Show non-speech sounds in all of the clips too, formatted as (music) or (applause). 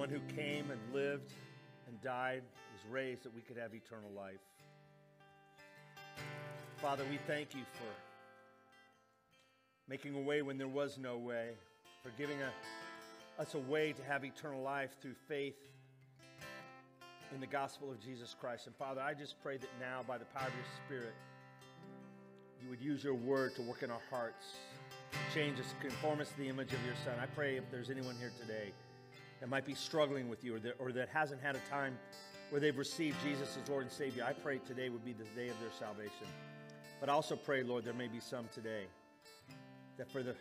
one who came and lived and died, was raised that we could have eternal life. Father, we thank you for making a way when there was no way, for giving a, us a way to have eternal life through faith in the gospel of Jesus Christ. And Father, I just pray that now, by the power of your Spirit, you would use your word to work in our hearts, change us, conform us to the image of your Son. I pray if there's anyone here today that might be struggling with you or that, or that hasn't had a time where they've received Jesus as Lord and Savior, I pray today would be the day of their salvation. But I also pray, Lord, there may be some today that for the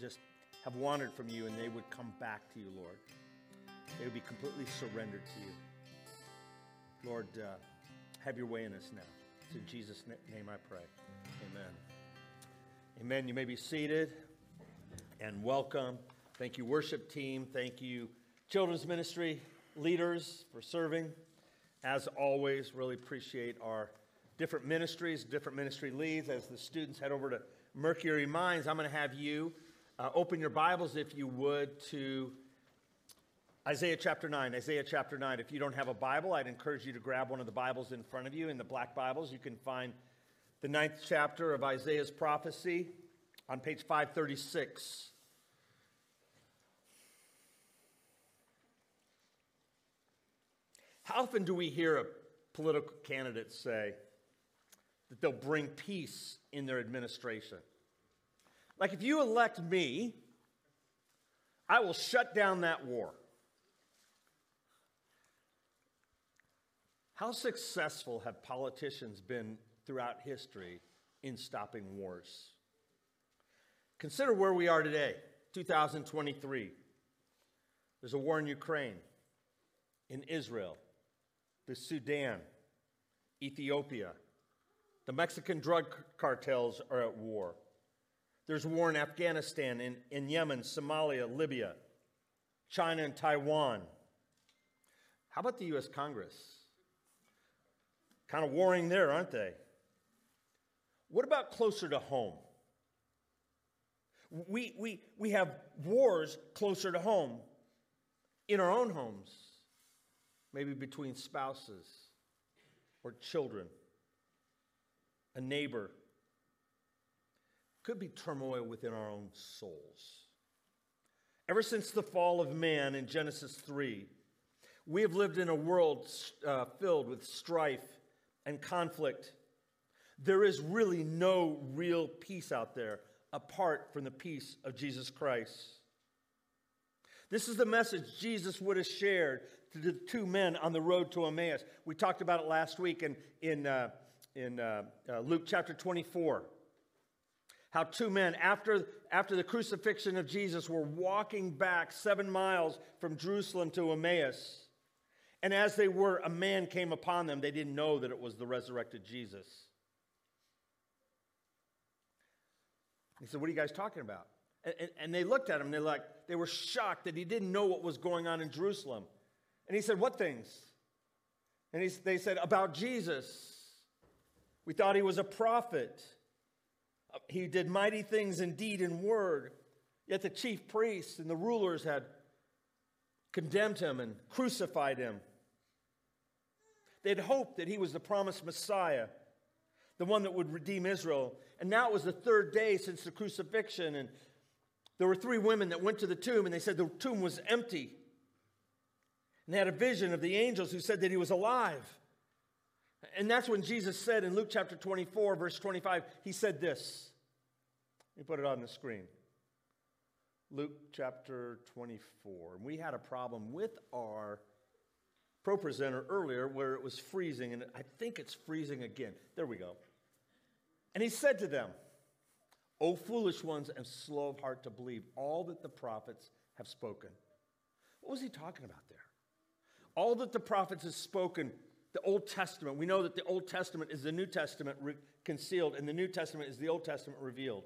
just have wandered from you and they would come back to you, Lord. They would be completely surrendered to you. Lord, uh, have your way in us now. It's in Jesus' name I pray. Amen. Amen. You may be seated and welcome. Thank you, worship team. Thank you, children's ministry leaders, for serving. As always, really appreciate our different ministries, different ministry leads. As the students head over to Mercury Mines, I'm going to have you uh, open your Bibles, if you would, to Isaiah chapter 9. Isaiah chapter 9. If you don't have a Bible, I'd encourage you to grab one of the Bibles in front of you. In the black Bibles, you can find the ninth chapter of Isaiah's prophecy on page 536. How often do we hear a political candidate say that they'll bring peace in their administration? Like, if you elect me, I will shut down that war. How successful have politicians been throughout history in stopping wars. Consider where we are today, 2023. There's a war in Ukraine, in Israel, the Sudan, Ethiopia. The Mexican drug cartels are at war. There's war in Afghanistan, in, in Yemen, Somalia, Libya, China, and Taiwan. How about the U.S. Congress? Kind of warring there, aren't they? What about closer to home? We, we, we have wars closer to home, in our own homes, maybe between spouses or children, a neighbor. Could be turmoil within our own souls. Ever since the fall of man in Genesis 3, we have lived in a world uh, filled with strife and conflict there is really no real peace out there apart from the peace of Jesus Christ. This is the message Jesus would have shared to the two men on the road to Emmaus. We talked about it last week in, in, uh, in uh, uh, Luke chapter 24. How two men, after, after the crucifixion of Jesus, were walking back seven miles from Jerusalem to Emmaus. And as they were, a man came upon them. They didn't know that it was the resurrected Jesus. He said, What are you guys talking about? And, and, and they looked at him and they're like, they were shocked that he didn't know what was going on in Jerusalem. And he said, What things? And he, they said, About Jesus. We thought he was a prophet. Uh, he did mighty things in deed and word. Yet the chief priests and the rulers had condemned him and crucified him. They'd hoped that he was the promised Messiah the one that would redeem Israel. And now it was the third day since the crucifixion. And there were three women that went to the tomb and they said the tomb was empty. And had a vision of the angels who said that he was alive. And that's when Jesus said in Luke chapter 24, verse 25, he said this. Let me put it on the screen. Luke chapter 24. And we had a problem with our ProPresenter earlier where it was freezing, and I think it's freezing again. There we go. And he said to them, O foolish ones and slow of heart to believe all that the prophets have spoken. What was he talking about there? All that the prophets have spoken, the Old Testament. We know that the Old Testament is the New Testament re- concealed, and the New Testament is the Old Testament revealed.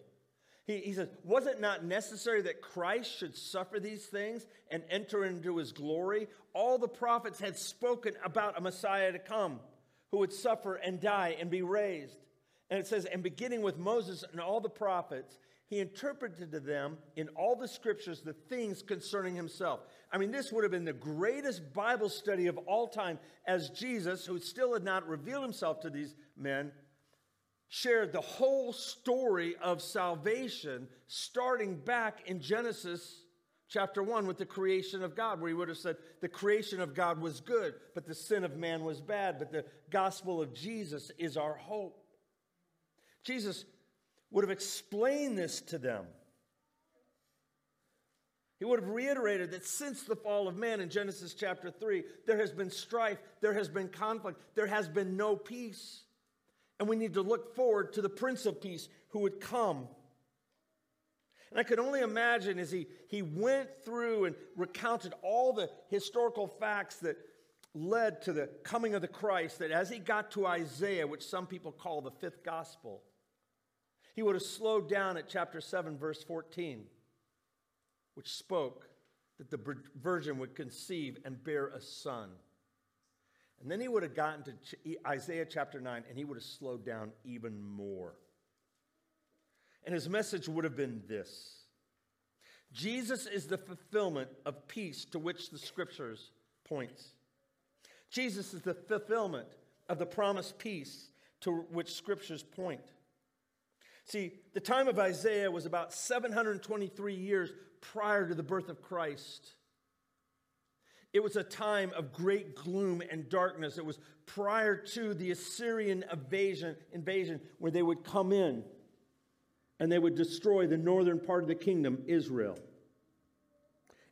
He, he says, Was it not necessary that Christ should suffer these things and enter into his glory? All the prophets had spoken about a Messiah to come who would suffer and die and be raised. And it says, and beginning with Moses and all the prophets, he interpreted to them in all the scriptures the things concerning himself. I mean, this would have been the greatest Bible study of all time as Jesus, who still had not revealed himself to these men, shared the whole story of salvation, starting back in Genesis chapter 1 with the creation of God, where he would have said the creation of God was good, but the sin of man was bad, but the gospel of Jesus is our hope. Jesus would have explained this to them. He would have reiterated that since the fall of man in Genesis chapter 3, there has been strife, there has been conflict, there has been no peace. And we need to look forward to the Prince of Peace who would come. And I could only imagine as he, he went through and recounted all the historical facts that led to the coming of the Christ, that as he got to Isaiah, which some people call the fifth gospel, he would have slowed down at chapter 7, verse 14, which spoke that the virgin would conceive and bear a son. And then he would have gotten to Isaiah chapter 9 and he would have slowed down even more. And his message would have been this Jesus is the fulfillment of peace to which the scriptures points. Jesus is the fulfillment of the promised peace to which scriptures point. See, the time of Isaiah was about 723 years prior to the birth of Christ. It was a time of great gloom and darkness. It was prior to the Assyrian invasion, invasion where they would come in and they would destroy the northern part of the kingdom, Israel.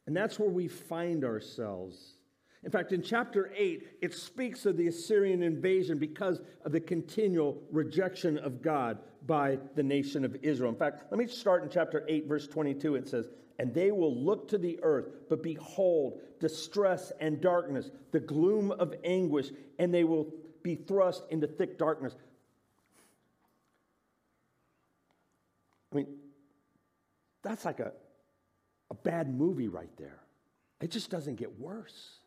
And that's where we find ourselves. In fact, in chapter 8, it speaks of the Assyrian invasion because of the continual rejection of God by the nation of Israel. In fact, let me start in chapter 8, verse 22. It says, And they will look to the earth, but behold, distress and darkness, the gloom of anguish, and they will be thrust into thick darkness. I mean, that's like a, a bad movie right there. It just doesn't get worse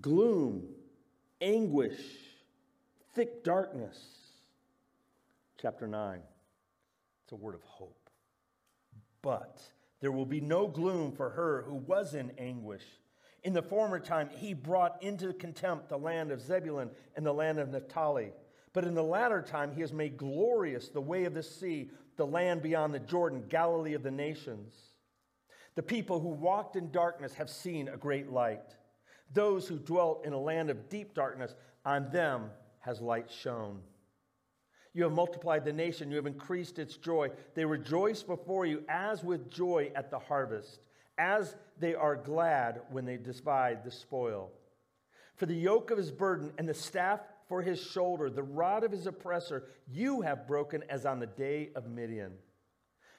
gloom, anguish, thick darkness. Chapter 9, it's a word of hope. But there will be no gloom for her who was in anguish. In the former time, he brought into contempt the land of Zebulun and the land of Naphtali. But in the latter time, he has made glorious the way of the sea, the land beyond the Jordan, Galilee of the nations. The people who walked in darkness have seen a great light. Those who dwelt in a land of deep darkness, on them has light shone. You have multiplied the nation, you have increased its joy. They rejoice before you as with joy at the harvest, as they are glad when they divide the spoil. For the yoke of his burden and the staff for his shoulder, the rod of his oppressor, you have broken as on the day of Midian.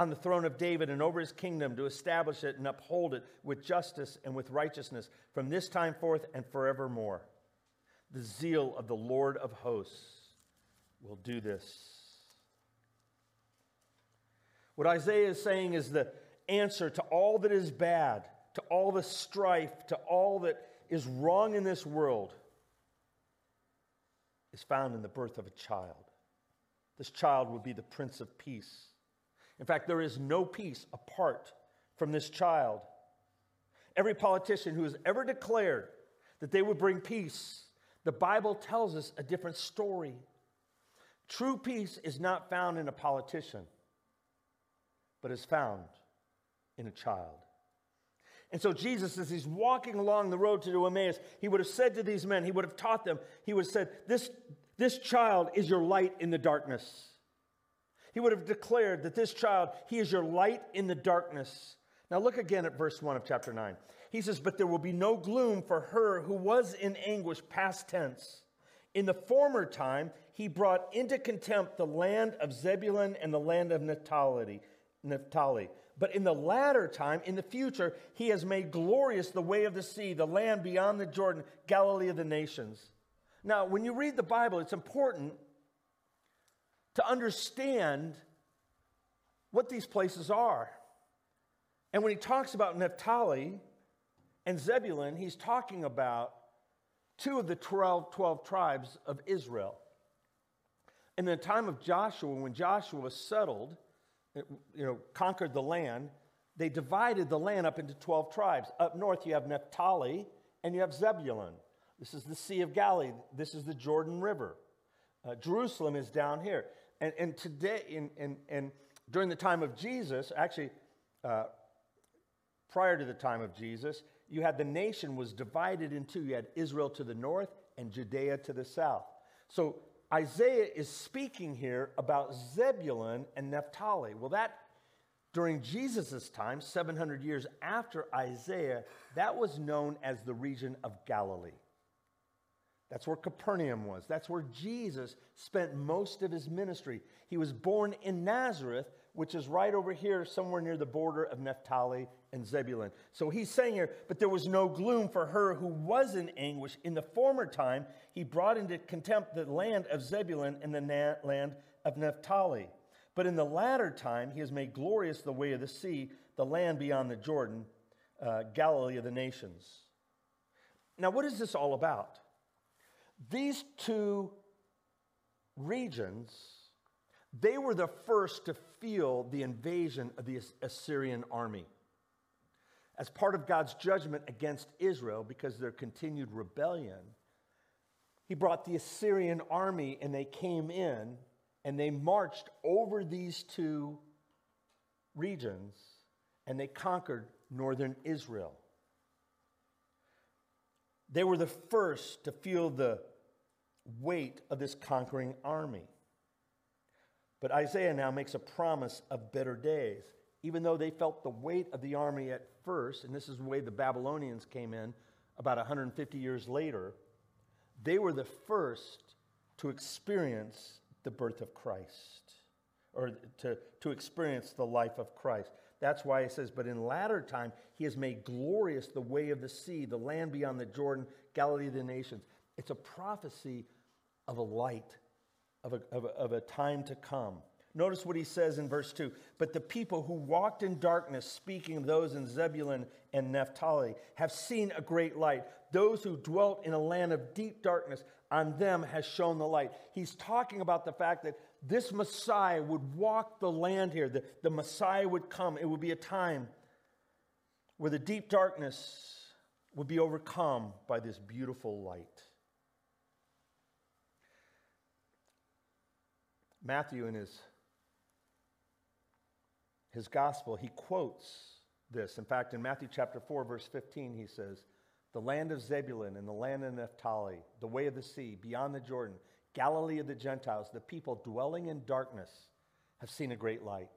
on the throne of David and over his kingdom to establish it and uphold it with justice and with righteousness from this time forth and forevermore. The zeal of the Lord of hosts will do this. What Isaiah is saying is the answer to all that is bad, to all the strife, to all that is wrong in this world is found in the birth of a child. This child will be the Prince of Peace. In fact, there is no peace apart from this child. Every politician who has ever declared that they would bring peace, the Bible tells us a different story. True peace is not found in a politician, but is found in a child. And so, Jesus, as he's walking along the road to Emmaus, he would have said to these men, he would have taught them, he would have said, This, this child is your light in the darkness. He would have declared that this child, he is your light in the darkness. Now look again at verse 1 of chapter 9. He says, But there will be no gloom for her who was in anguish, past tense. In the former time, he brought into contempt the land of Zebulun and the land of Naphtali. But in the latter time, in the future, he has made glorious the way of the sea, the land beyond the Jordan, Galilee of the nations. Now, when you read the Bible, it's important to understand what these places are. And when he talks about Naphtali and Zebulun, he's talking about two of the 12, 12 tribes of Israel. In the time of Joshua, when Joshua settled, you know, conquered the land, they divided the land up into 12 tribes. Up north, you have Naphtali and you have Zebulun. This is the Sea of Galilee. This is the Jordan River. Uh, Jerusalem is down here. And, and today, in, in, in, during the time of Jesus, actually, uh, prior to the time of Jesus, you had the nation was divided in two. You had Israel to the north and Judea to the south. So Isaiah is speaking here about Zebulun and Naphtali. Well, that during Jesus' time, 700 years after Isaiah, that was known as the region of Galilee. That's where Capernaum was. That's where Jesus spent most of his ministry. He was born in Nazareth, which is right over here, somewhere near the border of Naphtali and Zebulun. So he's saying here, but there was no gloom for her who was in anguish. In the former time, he brought into contempt the land of Zebulun and the na- land of Naphtali. But in the latter time, he has made glorious the way of the sea, the land beyond the Jordan, uh, Galilee of the nations. Now, what is this all about? These two regions, they were the first to feel the invasion of the Assyrian army. As part of God's judgment against Israel because of their continued rebellion, he brought the Assyrian army and they came in and they marched over these two regions and they conquered northern Israel. They were the first to feel the weight of this conquering army. But Isaiah now makes a promise of better days. Even though they felt the weight of the army at first, and this is the way the Babylonians came in about 150 years later, they were the first to experience the birth of Christ, or to, to experience the life of Christ. That's why it says, But in latter time, he has made glorious the way of the sea, the land beyond the Jordan, Galilee of the nations. It's a prophecy of a light, of a, of a, of a time to come. Notice what he says in verse 2 But the people who walked in darkness, speaking of those in Zebulun and Naphtali, have seen a great light. Those who dwelt in a land of deep darkness, on them has shone the light. He's talking about the fact that this Messiah would walk the land here, the, the Messiah would come. It would be a time where the deep darkness would be overcome by this beautiful light. Matthew, in his, his gospel, he quotes this. In fact, in Matthew chapter 4, verse 15, he says, The land of Zebulun and the land of Naphtali, the way of the sea, beyond the Jordan, Galilee of the Gentiles, the people dwelling in darkness have seen a great light.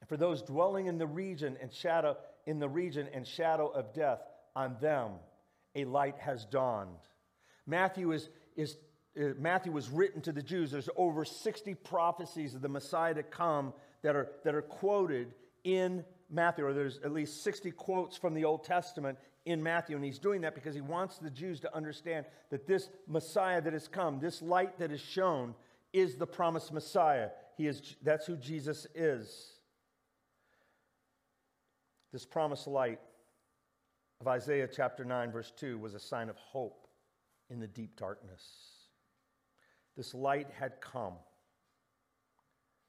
And for those dwelling in the region and shadow, in the region and shadow of death, on them a light has dawned. Matthew is, is Uh, Matthew was written to the Jews. There's over 60 prophecies of the Messiah to come that are, that are quoted in Matthew, or there's at least 60 quotes from the Old Testament in Matthew. And he's doing that because he wants the Jews to understand that this Messiah that has come, this light that is shown, is the promised Messiah. He is, that's who Jesus is. This promised light of Isaiah chapter 9, verse 2, was a sign of hope in the deep darkness. This light had come.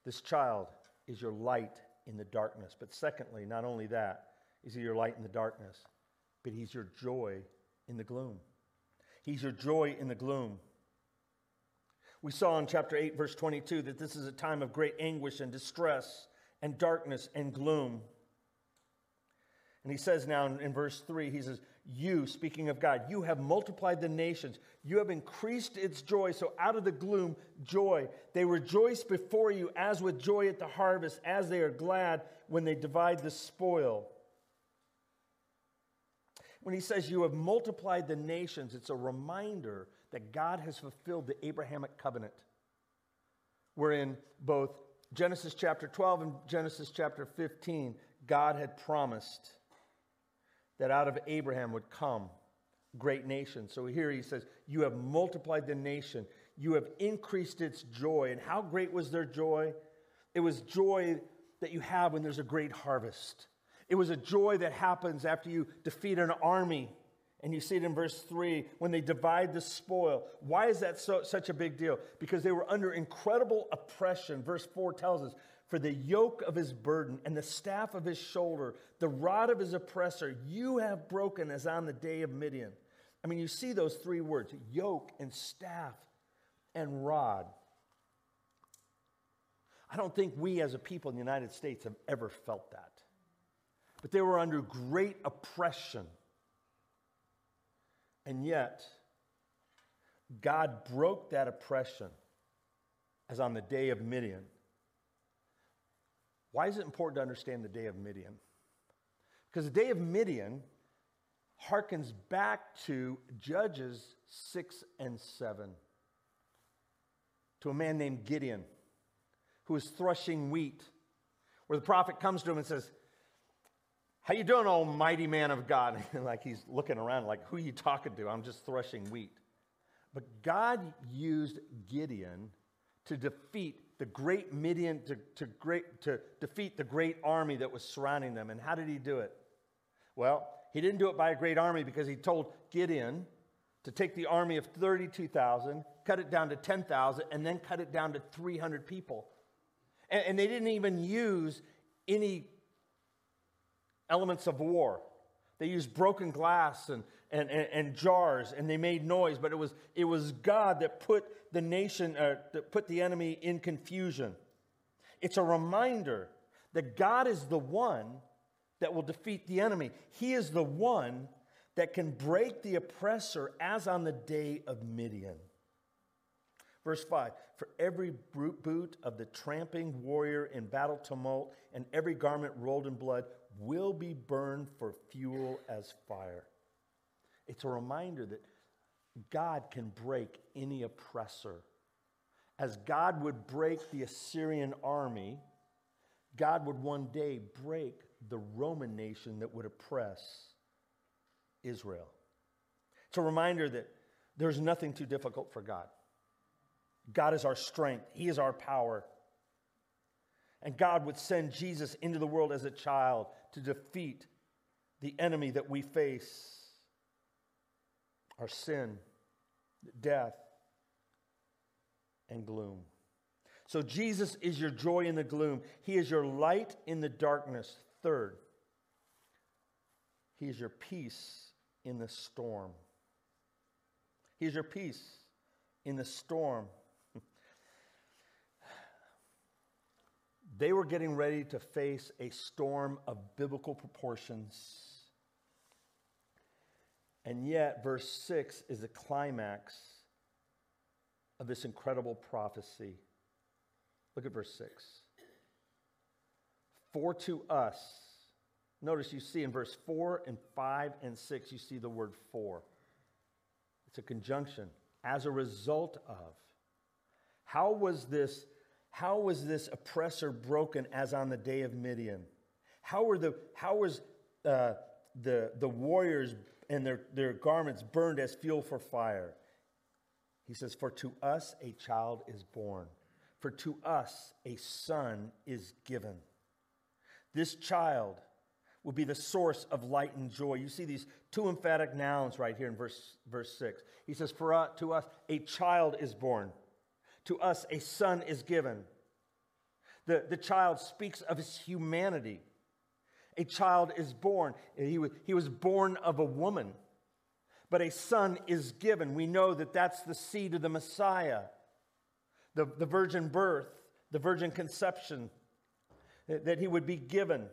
This child is your light in the darkness. But secondly, not only that, is he your light in the darkness, but he's your joy in the gloom. He's your joy in the gloom. We saw in chapter 8, verse 22, that this is a time of great anguish and distress and darkness and gloom. And he says now in, verse 3, he says, you, speaking of God, you have multiplied the nations. You have increased its joy. So out of the gloom, joy. They rejoice before you as with joy at the harvest, as they are glad when they divide the spoil. When he says you have multiplied the nations, it's a reminder that God has fulfilled the Abrahamic covenant. Wherein both Genesis chapter 12 and Genesis chapter 15, God had promised that out of Abraham would come great nation. So here he says, You have multiplied the nation, you have increased its joy. And how great was their joy? It was joy that you have when there's a great harvest. It was a joy that happens after you defeat an army. And you see it in verse 3 when they divide the spoil. Why is that so, such a big deal? Because they were under incredible oppression. Verse 4 tells us For the yoke of his burden and the staff of his shoulder, the rod of his oppressor, you have broken as on the day of Midian. I mean, you see those three words yoke and staff and rod. I don't think we as a people in the United States have ever felt that. But they were under great oppression. And yet, God broke that oppression as on the day of Midian. Why is it important to understand the day of Midian? Because the day of Midian harkens back to Judges 6 and 7 to a man named Gideon who is threshing wheat where the prophet comes to him and says how you doing almighty man of god? (laughs) Like he's looking around like who are you talking to? I'm just threshing wheat. But god used gideon to defeat the great midian to, to, great, to defeat the great army that was surrounding them and how did he do it well he didn't do it by a great army because he told gideon to take the army of 32,000, cut it down to 10,000, and then cut it down to 300 people. And, and, they didn't even use any elements of war. They used broken glass and, and, and, and jars, and they made noise, but it was, it was God that put the nation, uh, that put the enemy in confusion. It's a reminder that God is the one that will defeat the enemy. He is the one that can break the oppressor as on the day of Midian. Verse 5 For every boot of the tramping warrior in battle tumult and every garment rolled in blood will be burned for fuel as fire. It's a reminder that God can break any oppressor. As God would break the Assyrian army, God would one day break the Roman nation that would oppress Israel. It's a reminder that there's nothing too difficult for God. God is our strength, He is our power. And God would send Jesus into the world as a child to defeat the enemy that we face our sin, death, and gloom. So, Jesus is your joy in the gloom. He is your light in the darkness. Third, He is your peace in the storm. He's your peace in the storm. they were getting ready to face a storm of biblical proportions. And yet, verse 6 is the climax of this incredible prophecy. Look at verse 6. For to us, Notice you see in verse 4 and 5 and 6, you see the word for. It's a conjunction. As a result of. How was this, how was this oppressor broken as on the day of Midian? How were the how was uh, the, the warriors and their, their garments burned as fuel for fire? He says, For to us a child is born, for to us a son is given. This child will be the source of light and joy. You see these two emphatic nouns right here in verse, verse 6. He says, For us, to us a child is born, to us a son is given. The, the child speaks of his humanity. A child is born. He, was born of a woman, but a son is given. We know that that's the seed of the Messiah, the, the virgin birth, the virgin conception, that, that he would be given.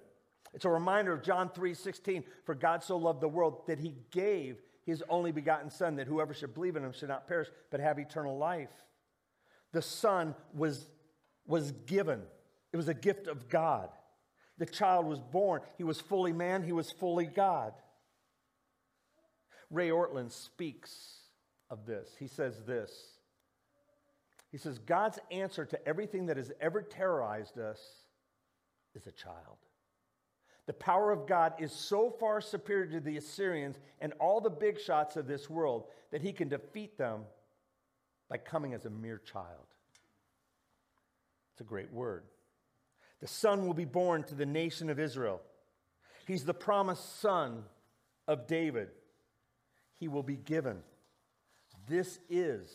It's a reminder of John 3:16, for God so loved the world that he gave his only begotten son that whoever should believe in him should not perish but have eternal life. The son was was given. It was a gift of God. The child was born. He was fully man, he was fully God. Ray Ortlund speaks of this. He says this. He says, God's answer to everything that has ever terrorized us is a child. The power of God is so far superior to the Assyrians and all the big shots of this world that he can defeat them by coming as a mere child. It's a great word. The son will be born to the nation of Israel. He's the promised son of David. He will be given. This is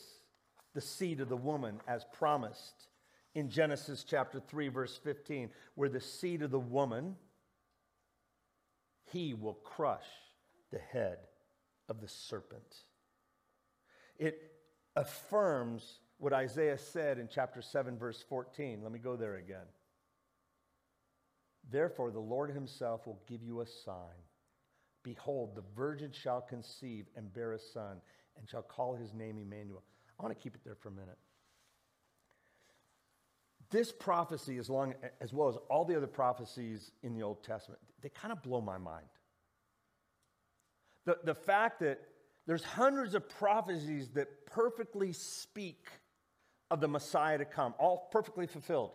the seed of the woman as promised in Genesis chapter 3, verse 15, where the seed of the woman, he will crush the head of the serpent. It affirms what Isaiah said in chapter 7, verse 14. Let me go there again. Therefore, the Lord himself will give you a sign. Behold, the virgin shall conceive and bear a son, and shall call his name Emmanuel. I want to keep it there for a minute. This prophecy, as, long, as well as all the other prophecies in the Old Testament, they kind of blow my mind. The, the fact that there's hundreds of prophecies that perfectly speak of the Messiah to come, all perfectly fulfilled.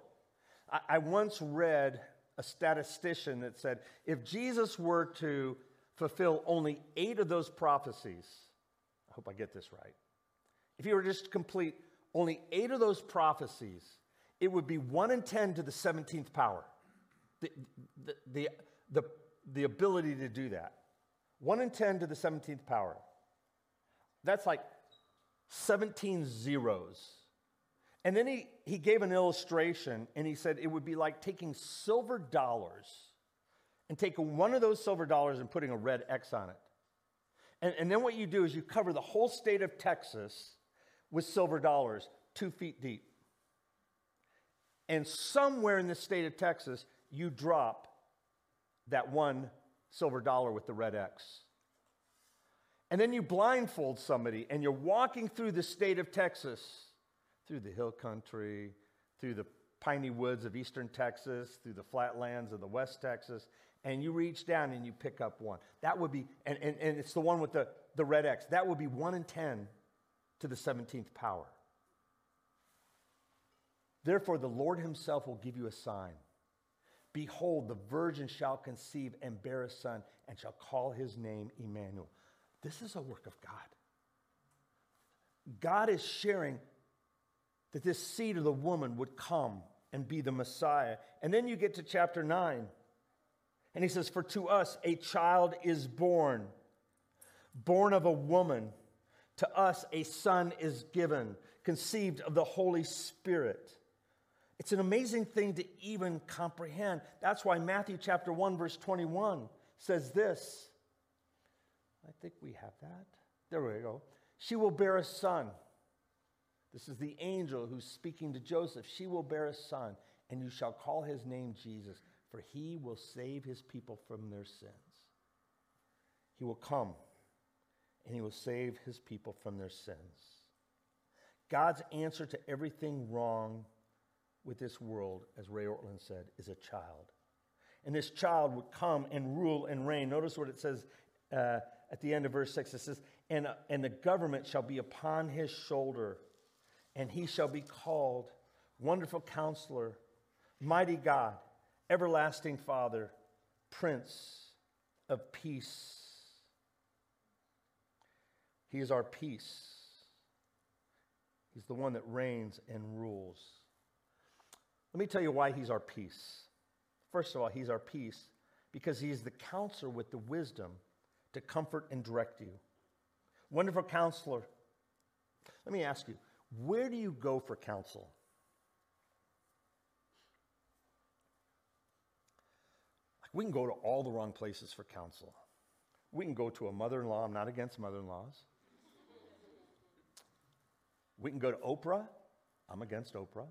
I, I once read a statistician that said if Jesus were to fulfill only eight of those prophecies, I hope I get this right. If he were just to complete only eight of those prophecies, it would be 1 in 10 to the 17th power. The, the, the, the, the ability to do that. 1 in 10 to the 17th power. That's like 17 zeros. And then he, he gave an illustration and he said it would be like taking silver dollars and taking one of those silver dollars and putting a red X on it. And, and then what you do is you cover the whole state of Texas with silver dollars, two feet deep. And somewhere in the state of Texas, you drop that one silver dollar with the red X. And then you blindfold somebody and you're walking through the state of Texas, through the hill country, through the piney woods of eastern Texas, through the flatlands of the west Texas, and you reach down and you pick up one. That would be, and, and, and it's the one with the, the red X. That would be one in 10 to the 17th power. Therefore, the Lord himself will give you a sign. Behold, the virgin shall conceive and bear a son, and shall call his name Emmanuel. This is a work of God. God is sharing that this seed of the woman would come and be the Messiah. And then you get to chapter 9, and he says, For to us a child is born, born of a woman. To us a son is given, conceived of the Holy Spirit. It's an amazing thing to even comprehend. That's why Matthew chapter 1 verse 21 says this. I think we have that. There we go. She will bear a son. This is the angel who's speaking to Joseph. She will bear a son, and you shall call his name Jesus, for he will save his people from their sins. He will come, and he will save his people from their sins. God's answer to everything wrong with this world, as Ray Ortlund said, is a child. And this child would come and rule and reign. Notice what it says uh, at the end of verse 6. It says, and, and the government shall be upon his shoulder, and he shall be called Wonderful Counselor, Mighty God, Everlasting Father, Prince of Peace. He is our peace. He's the one that reigns and rules. Let me tell you why he's our peace. First of all, he's our peace because he's the counselor with the wisdom to comfort and direct you. Wonderful counselor. Let me ask you, where do you go for counsel? Like we can go to all the wrong places for counsel. We can go to a mother in law. I'm not against mother in laws. We can go to Oprah. I'm against Oprah.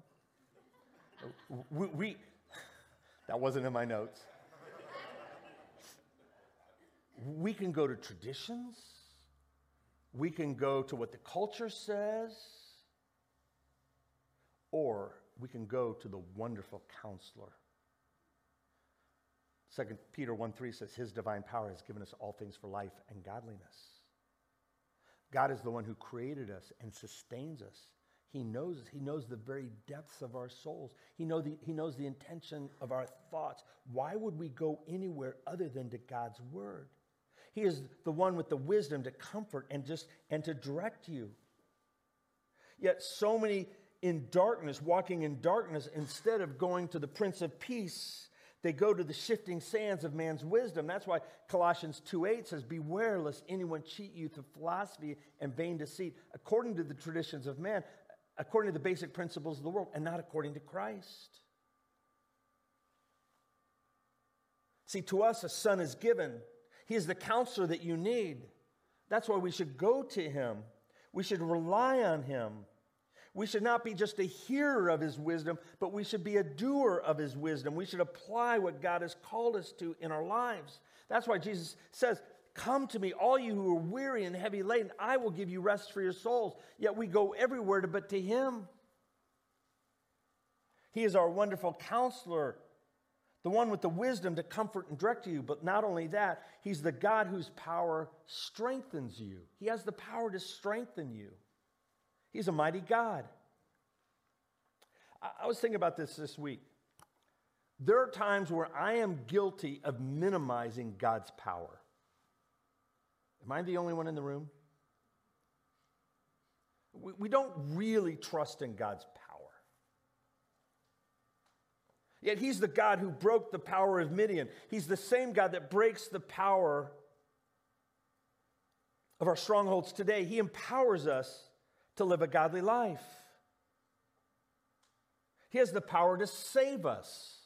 We, we, that wasn't in my notes. We can go to traditions. We can go to what the culture says. Or we can go to the wonderful counselor. 2 Peter 1 3 says, His divine power has given us all things for life and godliness. God is the one who created us and sustains us. He knows us. He knows the very depths of our souls. He, know the, he knows the intention of our thoughts. Why would we go anywhere other than to God's word? He is the one with the wisdom to comfort and just and to direct you. Yet so many in darkness, walking in darkness, instead of going to the Prince of Peace, they go to the shifting sands of man's wisdom. That's why Colossians 2:8 says, Beware lest anyone cheat you through philosophy and vain deceit, according to the traditions of man, according to the basic principles of the world, and not according to Christ. See, to us a son is given. He is the counselor that you need. That's why we should go to him. We should rely on him. We should not be just a hearer of his wisdom, but we should be a doer of his wisdom. We should apply what God has called us to in our lives. That's why Jesus says, Come to me, all you who are weary and heavy laden, I will give you rest for your souls. Yet we go everywhere but to him. He is our wonderful counselor, the one with the wisdom to comfort and direct you. But not only that, he's the God whose power strengthens you. He has the power to strengthen you. He's a mighty God. I was thinking about this this week. There are times where I am guilty of minimizing God's power. Am I the only one in the room? We, we don't really trust in God's power. Yet He's the God who broke the power of Midian. He's the same God that breaks the power of our strongholds today. He empowers us to live a godly life. He has the power to save us.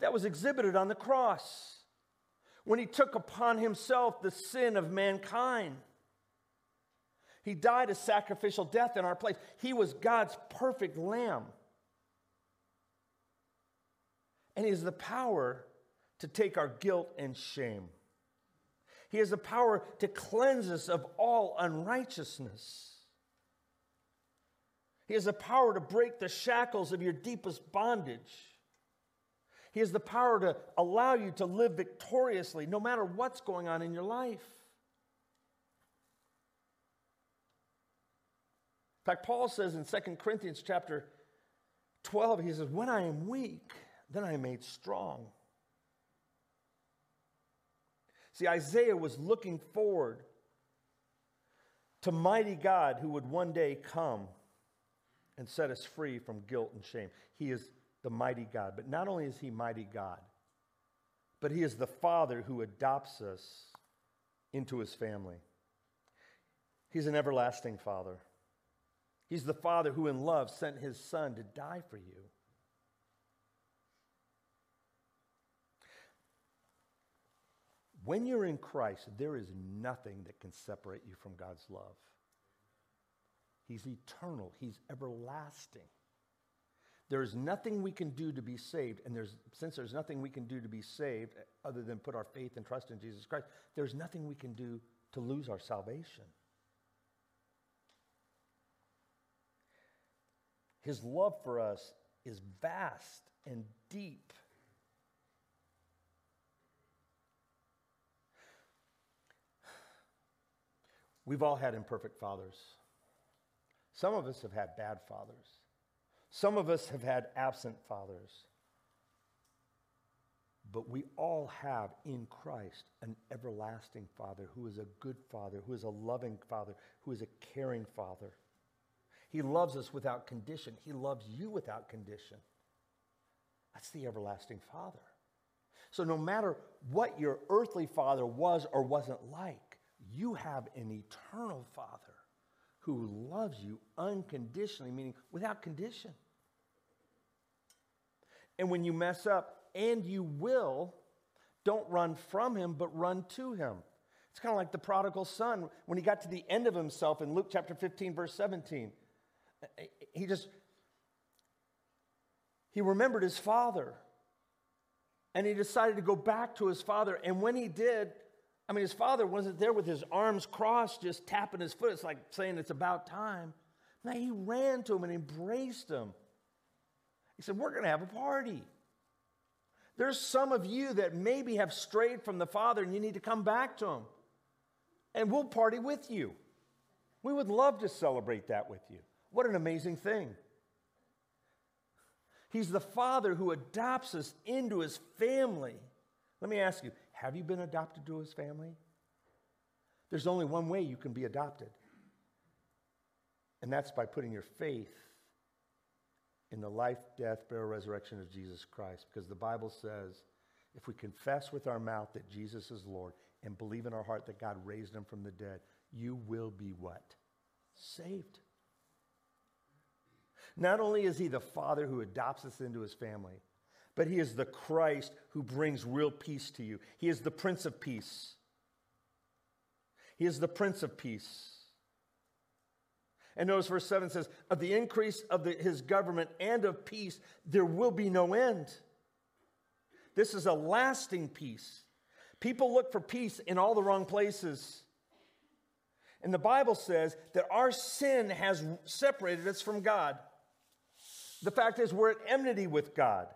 That was exhibited on the cross when he took upon himself the sin of mankind. He died a sacrificial death in our place. He was God's perfect lamb. And he has the power to take our guilt and shame. He has the power to cleanse us of all unrighteousness. He has the power to break the shackles of your deepest bondage. He has the power to allow you to live victoriously no matter what's going on in your life. In fact, Paul says in 2 Corinthians chapter 12, he says, When I am weak, then I am made strong. See, Isaiah was looking forward to mighty God who would one day come and set us free from guilt and shame. He is the mighty God. But not only is he mighty God, but he is the Father who adopts us into his family. He's an everlasting Father. He's the Father who, in love, sent his Son to die for you. When you're in Christ, there is nothing that can separate you from God's love. He's eternal, He's everlasting. There is nothing we can do to be saved, and there's, since there's nothing we can do to be saved other than put our faith and trust in Jesus Christ, there's nothing we can do to lose our salvation. His love for us is vast and deep. We've all had imperfect fathers. Some of us have had bad fathers. Some of us have had absent fathers. But we all have in Christ an everlasting Father who is a good Father, who is a loving Father, who is a caring Father. He loves us without condition. He loves you without condition. That's the everlasting Father. So, no matter what your earthly father was or wasn't like, you have an eternal Father who loves you unconditionally, meaning without condition. And when you mess up, and you will, don't run from him, but run to him. It's kind of like the prodigal son when he got to the end of himself in Luke chapter 15, verse 17. He just, he remembered his father and he decided to go back to his father. And when he did, I mean, his father wasn't there with his arms crossed, just tapping his foot. It's like saying it's about time. Now he ran to him and embraced him. He said, We're going to have a party. There's some of you that maybe have strayed from the Father and you need to come back to Him. And we'll party with you. We would love to celebrate that with you. What an amazing thing. He's the Father who adopts us into his family. Let me ask you have you been adopted to his family? There's only one way you can be adopted, and that's by putting your faith in the life, death, burial, resurrection of Jesus Christ. Because the Bible says if we confess with our mouth that Jesus is Lord and believe in our heart that God raised him from the dead, you will be what? Saved. Not only is he the Father who adopts us into his family, but he is the Christ who brings real peace to you. He is the Prince of Peace. He is the Prince of Peace. And notice verse 7 says, Of the increase of the, his government and of peace, there will be no end. This is a lasting peace. People look for peace in all the wrong places. And the Bible says that our sin has separated us from God. The fact is, we're at enmity with God.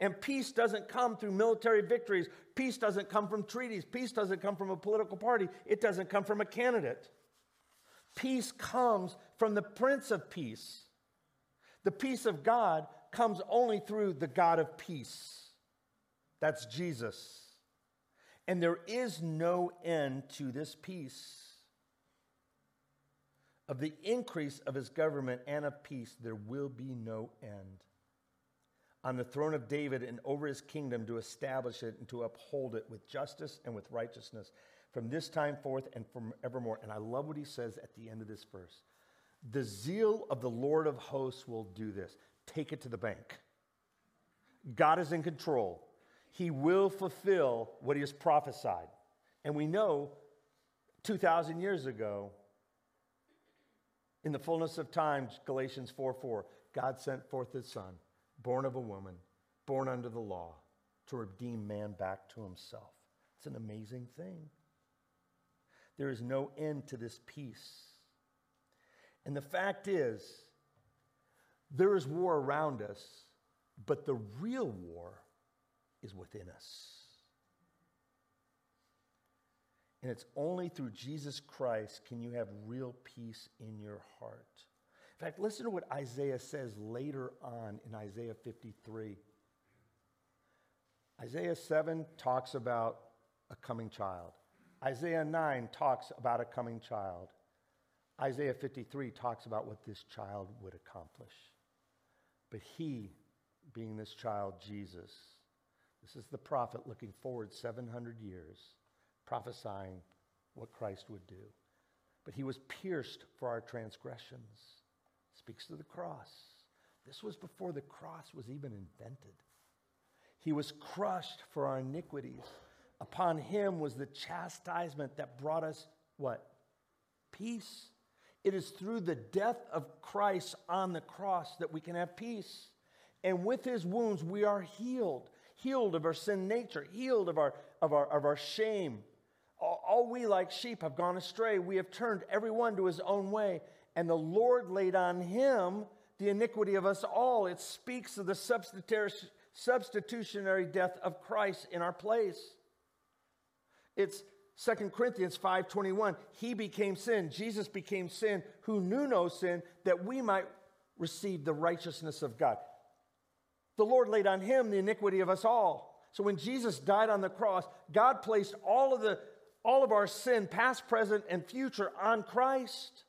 And peace doesn't come through military victories. Peace doesn't come from treaties. Peace doesn't come from a political party. It doesn't come from a candidate. Peace comes from the Prince of Peace. The peace of God comes only through the God of peace. That's Jesus. And there is no end to this peace. Of the increase of his government and of peace, there will be no end. On the throne of David and over his kingdom to establish it and to uphold it with justice and with righteousness from this time forth and forevermore. And I love what he says at the end of this verse. The zeal of the Lord of hosts will do this. Take it to the bank. God is in control. He will fulfill what he has prophesied. And we know 2,000 years ago, in the fullness of time, Galatians 4 4, God sent forth his son, born of a woman, born under the law, to redeem man back to himself. It's an amazing thing. There is no end to this peace. And the fact is, there is war around us, but the real war is within us. And it's only through Jesus Christ can you have real peace in your heart. In fact, listen to what Isaiah says later on in Isaiah 53. Isaiah 7 talks about a coming child. Isaiah 9 talks about a coming child. Isaiah 53 talks about what this child would accomplish. But he, being this child, Jesus, this is the prophet looking forward 700 years, prophesying what Christ would do. But he was pierced for our transgressions. Speaks to the cross. This was before the cross was even invented. He was crushed for our iniquities. Upon him was the chastisement that brought us what? Peace. It is through the death of Christ on the cross that we can have peace. And with his wounds, we are healed. Healed of our sin nature, healed of our, of our, of our shame. All, all we like sheep have gone astray. We have turned everyone to his own way. And the Lord laid on him the iniquity of us all. It speaks of the substitutionary death of Christ in our place. It's 2 Corinthians 5:21. He became sin. Jesus became sin who knew no sin that we might receive the righteousness of God. The Lord laid on him the iniquity of us all. So when Jesus died on the cross, God placed all of the all of our sin, past, present, and future, on Christ.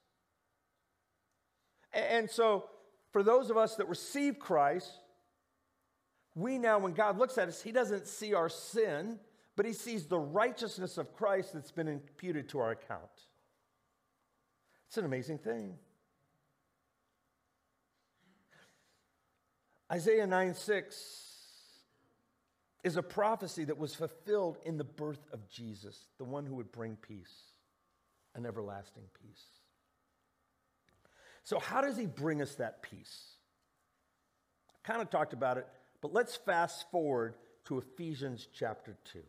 And so, for those of us that receive Christ, we now, when God looks at us, He doesn't see our sin, but he sees the righteousness of Christ that's been imputed to our account. It's an amazing thing. Isaiah 9 6 is a prophecy that was fulfilled in the birth of Jesus, the one who would bring peace, an everlasting peace. So, how does he bring us that peace? I kind of talked about it, but let's fast forward to Ephesians chapter 2.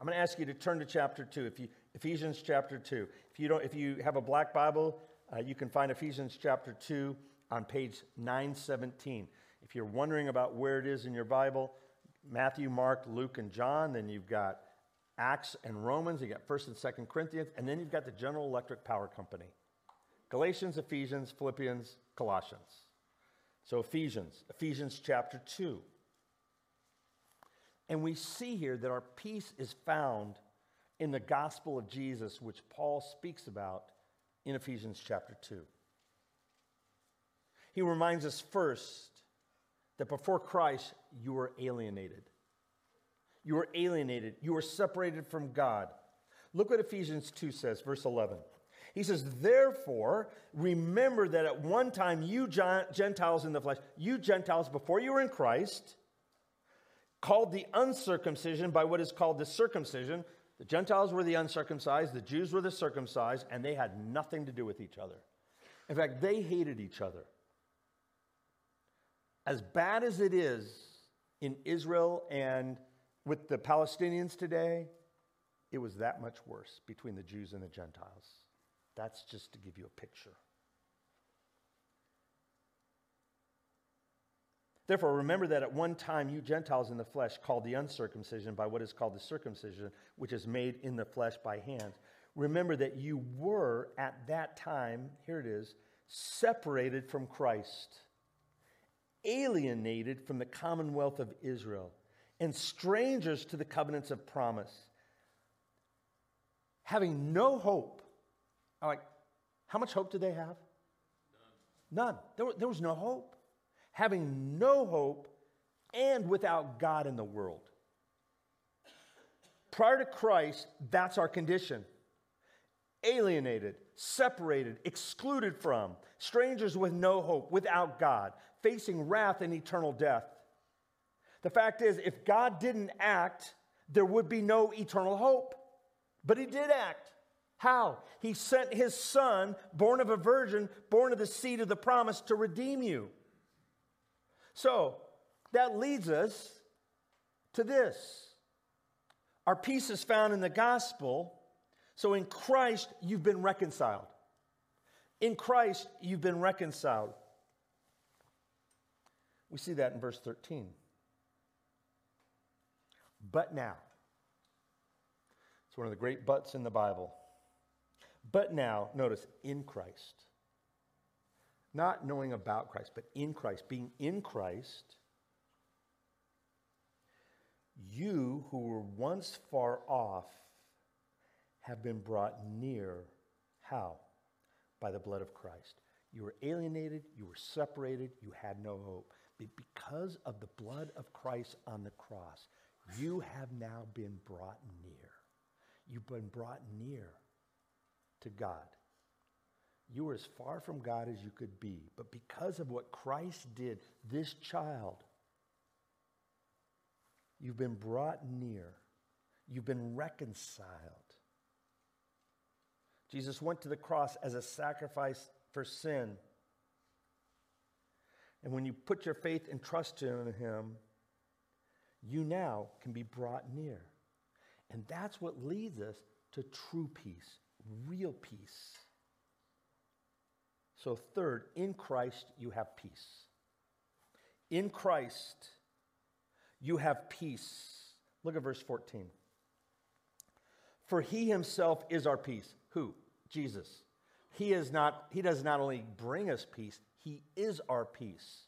I'm going to ask you to turn to chapter 2, if you, Ephesians chapter 2. If you, don't, if you have a black Bible, uh, you can find Ephesians chapter 2 on page 917. If you're wondering about where it is in your Bible, Matthew, Mark, Luke, and John, then you've got Acts and Romans, you've got 1st and 2nd Corinthians, and then you've got the General Electric Power Company. Galatians, Ephesians, Philippians, Colossians. So, Ephesians, Ephesians chapter 2. And we see here that our peace is found in the gospel of Jesus, which Paul speaks about in Ephesians chapter 2. He reminds us first that before Christ, you were alienated. You were alienated. You were separated from God. Look what Ephesians 2 says, verse 11. He says, Therefore, remember that at one time you Gentiles in the flesh, you Gentiles before you were in Christ, called the uncircumcision by what is called the circumcision. The Gentiles were the uncircumcised, the Jews were the circumcised, and they had nothing to do with each other. In fact, they hated each other. As bad as it is in Israel and with the Palestinians today, it was that much worse between the Jews and the Gentiles. That's just to give you a picture. Therefore, remember that at one time you Gentiles in the flesh called the uncircumcision by what is called the circumcision, which is made in the flesh by hands. Remember that you were at that time, here it is, separated from Christ, alienated from the commonwealth of Israel, and strangers to the covenants of promise, having no hope. I'm like, how much hope did they have? None. None. There, there was no hope having no hope and without God in the world. Prior to Christ, that's our condition alienated, separated, excluded from, strangers with no hope, without God, facing wrath and eternal death. The fact is, if God didn't act, there would be no eternal hope. But He did act. How? He sent His Son, born of a virgin, born of the seed of the promise, to redeem you. So that leads us to this. Our peace is found in the gospel. So in Christ, you've been reconciled. In Christ, you've been reconciled. We see that in verse 13. But now, it's one of the great buts in the Bible. But now, notice, in Christ. Not knowing about Christ, but in Christ, being in Christ, you who were once far off have been brought near. How? By the blood of Christ. You were alienated, you were separated, you had no hope. But because of the blood of Christ on the cross, you have now been brought near. You've been brought near to God. You were as far from God as you could be. But because of what Christ did, this child, you've been brought near. You've been reconciled. Jesus went to the cross as a sacrifice for sin. And when you put your faith and trust in Him, you now can be brought near. And that's what leads us to true peace, real peace. So, third, in Christ you have peace. In Christ you have peace. Look at verse 14. For he himself is our peace. Who? Jesus. He is not he does not only bring us peace, he is our peace.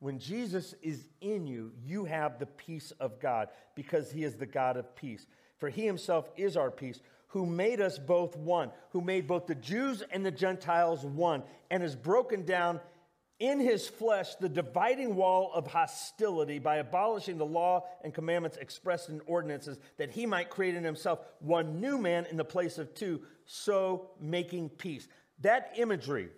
When Jesus is in you, you have the peace of God because he is the God of peace. For he himself is our peace who made us both one, who made both the Jews and the Gentiles one, and has broken down in his flesh the dividing wall of hostility by abolishing the law and commandments expressed in ordinances, that he might create in himself one new man in the place of two, so making peace. That imagery,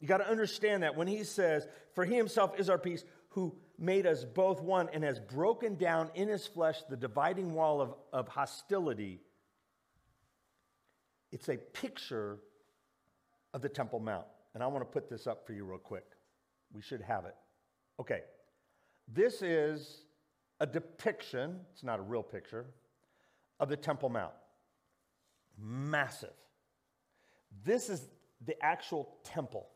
you got to understand that when he says, For he himself is our peace, who made us both one and has broken down in his flesh the dividing wall of, of hostility it's a picture of the Temple Mount. And I want to put this up for you real quick. We should have it. Okay. This is a depiction, it's not a real picture, of the Temple Mount. Massive. This is the actual temple.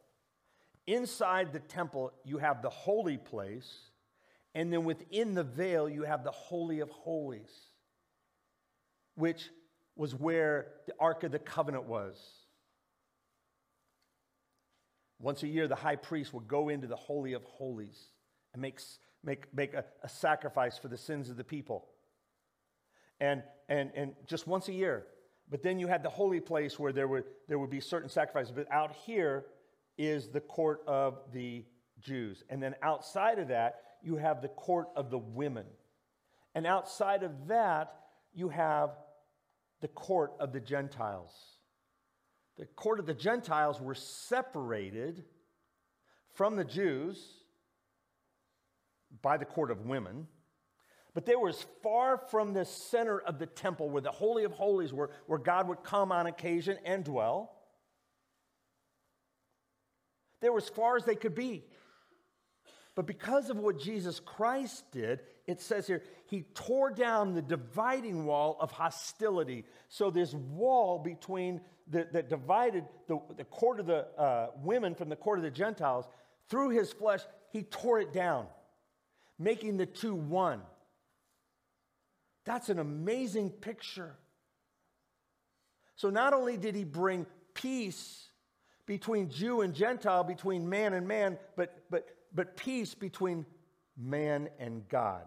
Inside the temple, you have the holy place, and then within the veil, you have the Holy of Holies, which was where the Ark of the Covenant was. Once a year, the high priest would go into the Holy of Holies and make, make, make a, a sacrifice for the sins of the people. And, and, and just once a year. But then you had the holy place where there would, there would be certain sacrifices. But out here is the court of the Jews. And then outside of that, you have the court of the women. And outside of that, you have the court of the Gentiles. The court of the Gentiles were separated from the Jews by the court of women, but they were as far from the center of the temple where the Holy of Holies were, where God would come on occasion and dwell. They were as far as they could be. But because of what Jesus Christ did, it says here, he tore down the dividing wall of hostility. So, this wall between the, that divided the, the court of the uh, women from the court of the Gentiles, through his flesh, he tore it down, making the two one. That's an amazing picture. So, not only did he bring peace between Jew and Gentile, between man and man, but, but, but peace between man and God.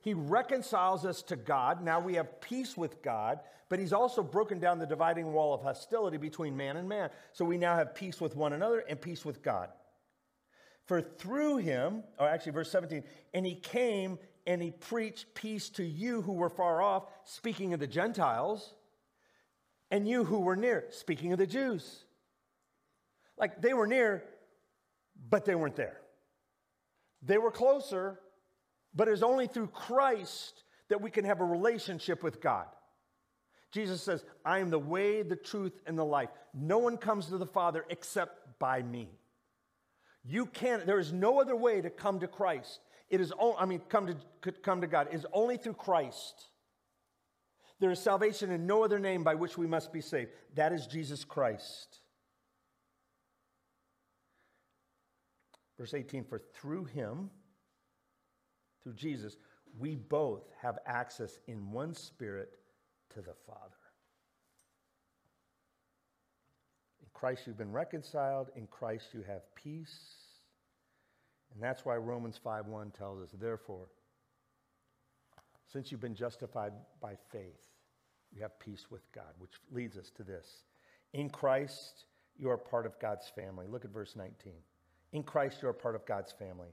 He reconciles us to God. Now we have peace with God, but He's also broken down the dividing wall of hostility between man and man. So we now have peace with one another and peace with God. For through Him, or actually, verse 17, and He came and He preached peace to you who were far off, speaking of the Gentiles, and you who were near, speaking of the Jews. Like they were near, but they weren't there. They were closer, but it's only through Christ that we can have a relationship with God. Jesus says, I am the way, the truth, and the life. No one comes to the Father except by me. You can't, there is no other way to come to Christ. It is, I mean, come to, come to God. It is only through Christ. There is salvation in no other name by which we must be saved. That is Jesus Christ. Verse 18, for through him, through Jesus, we both have access in one spirit to the Father. In Christ you've been reconciled, in Christ you have peace. And that's why Romans 5:1 tells us, therefore, since you've been justified by faith, you have peace with God, which leads us to this. In Christ, you are part of God's family. Look at verse 19. In Christ, you are part of God's family.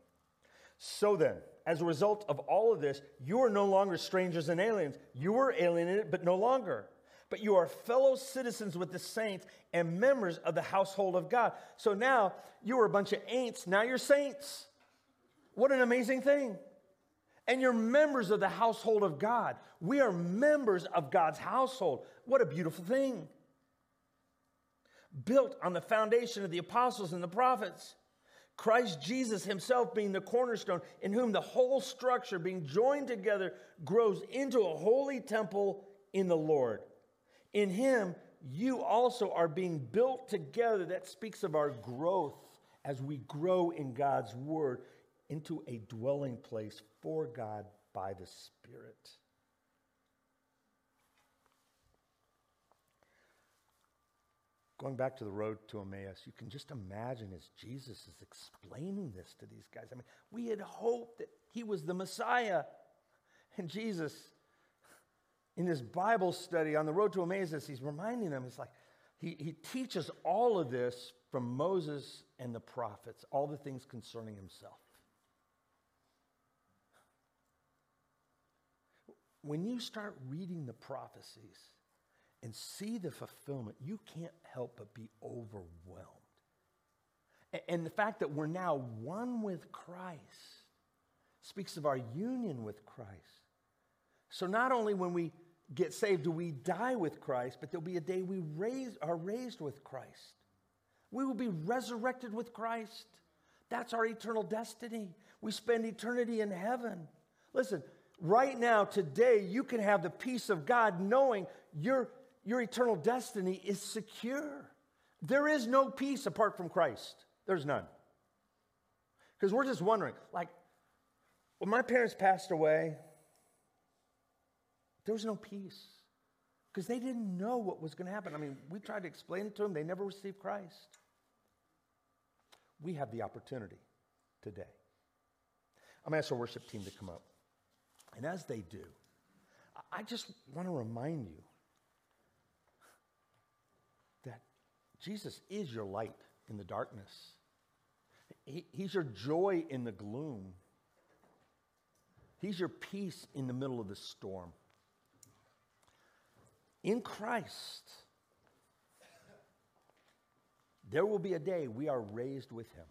So then, as a result of all of this, you are no longer strangers and aliens. You were alienated, but no longer. But you are fellow citizens with the saints and members of the household of God. So now you were a bunch of ain'ts, now you're saints. What an amazing thing. And you're members of the household of God. We are members of God's household. What a beautiful thing. Built on the foundation of the apostles and the prophets Christ Jesus himself being the cornerstone, in whom the whole structure, being joined together, grows into a holy temple in the Lord. In him, you also are being built together. That speaks of our growth as we grow in God's word into a dwelling place for God by the Spirit. Going back to the road to Emmaus, you can just imagine as Jesus is explaining this to these guys. I mean, we had hoped that he was the Messiah. And Jesus, in his Bible study on the road to Emmaus, he's reminding them, it's like he, he teaches all of this from Moses and the prophets, all the things concerning himself. When you start reading the prophecies, and see the fulfillment, you can't help but be overwhelmed. And the fact that we're now one with Christ speaks of our union with Christ. So not only when we get saved do we die with Christ, but there'll be a day we raise, are raised with Christ. We will be resurrected with Christ. That's our eternal destiny. We spend eternity in heaven. Listen, right now, today, you can have the peace of God knowing your, your eternal destiny is secure. There is no peace apart from Christ. There's none. Because we're just wondering, like, when my parents passed away, there was no peace because they didn't know what was going to happen. I mean, we tried to explain it to them, they never received Christ. We have the opportunity today. I'm going to ask our worship team to come up. And as they do, I just want to remind you that Jesus is your light in the darkness. He, he's your joy in the gloom. He's your peace in the middle of the storm. In Christ, there will be a day we are raised with Him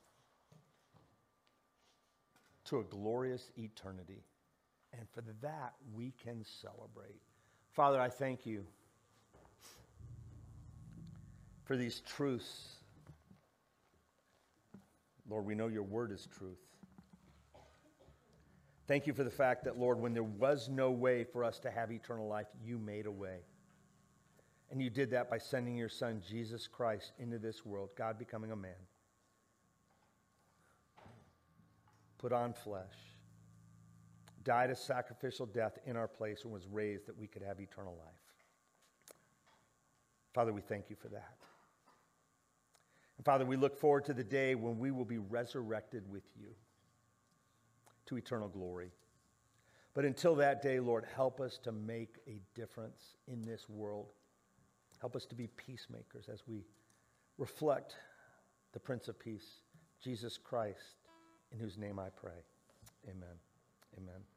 to a glorious eternity. And for that, we can celebrate. Father, I thank you for these truths. Lord, we know your word is truth. Thank you for the fact that, Lord, when there was no way for us to have eternal life, you made a way. And you did that by sending your son, Jesus Christ, into this world, God becoming a man. Put on flesh, died a sacrificial death in our place, and was raised that we could have eternal life. Father, we thank you for that. And Father, we look forward to the day when we will be resurrected with you to eternal glory. But until that day, Lord, help us to make a difference in this world. Help us to be peacemakers as we reflect the Prince of Peace, Jesus Christ, in whose name I pray. Amen. Amen.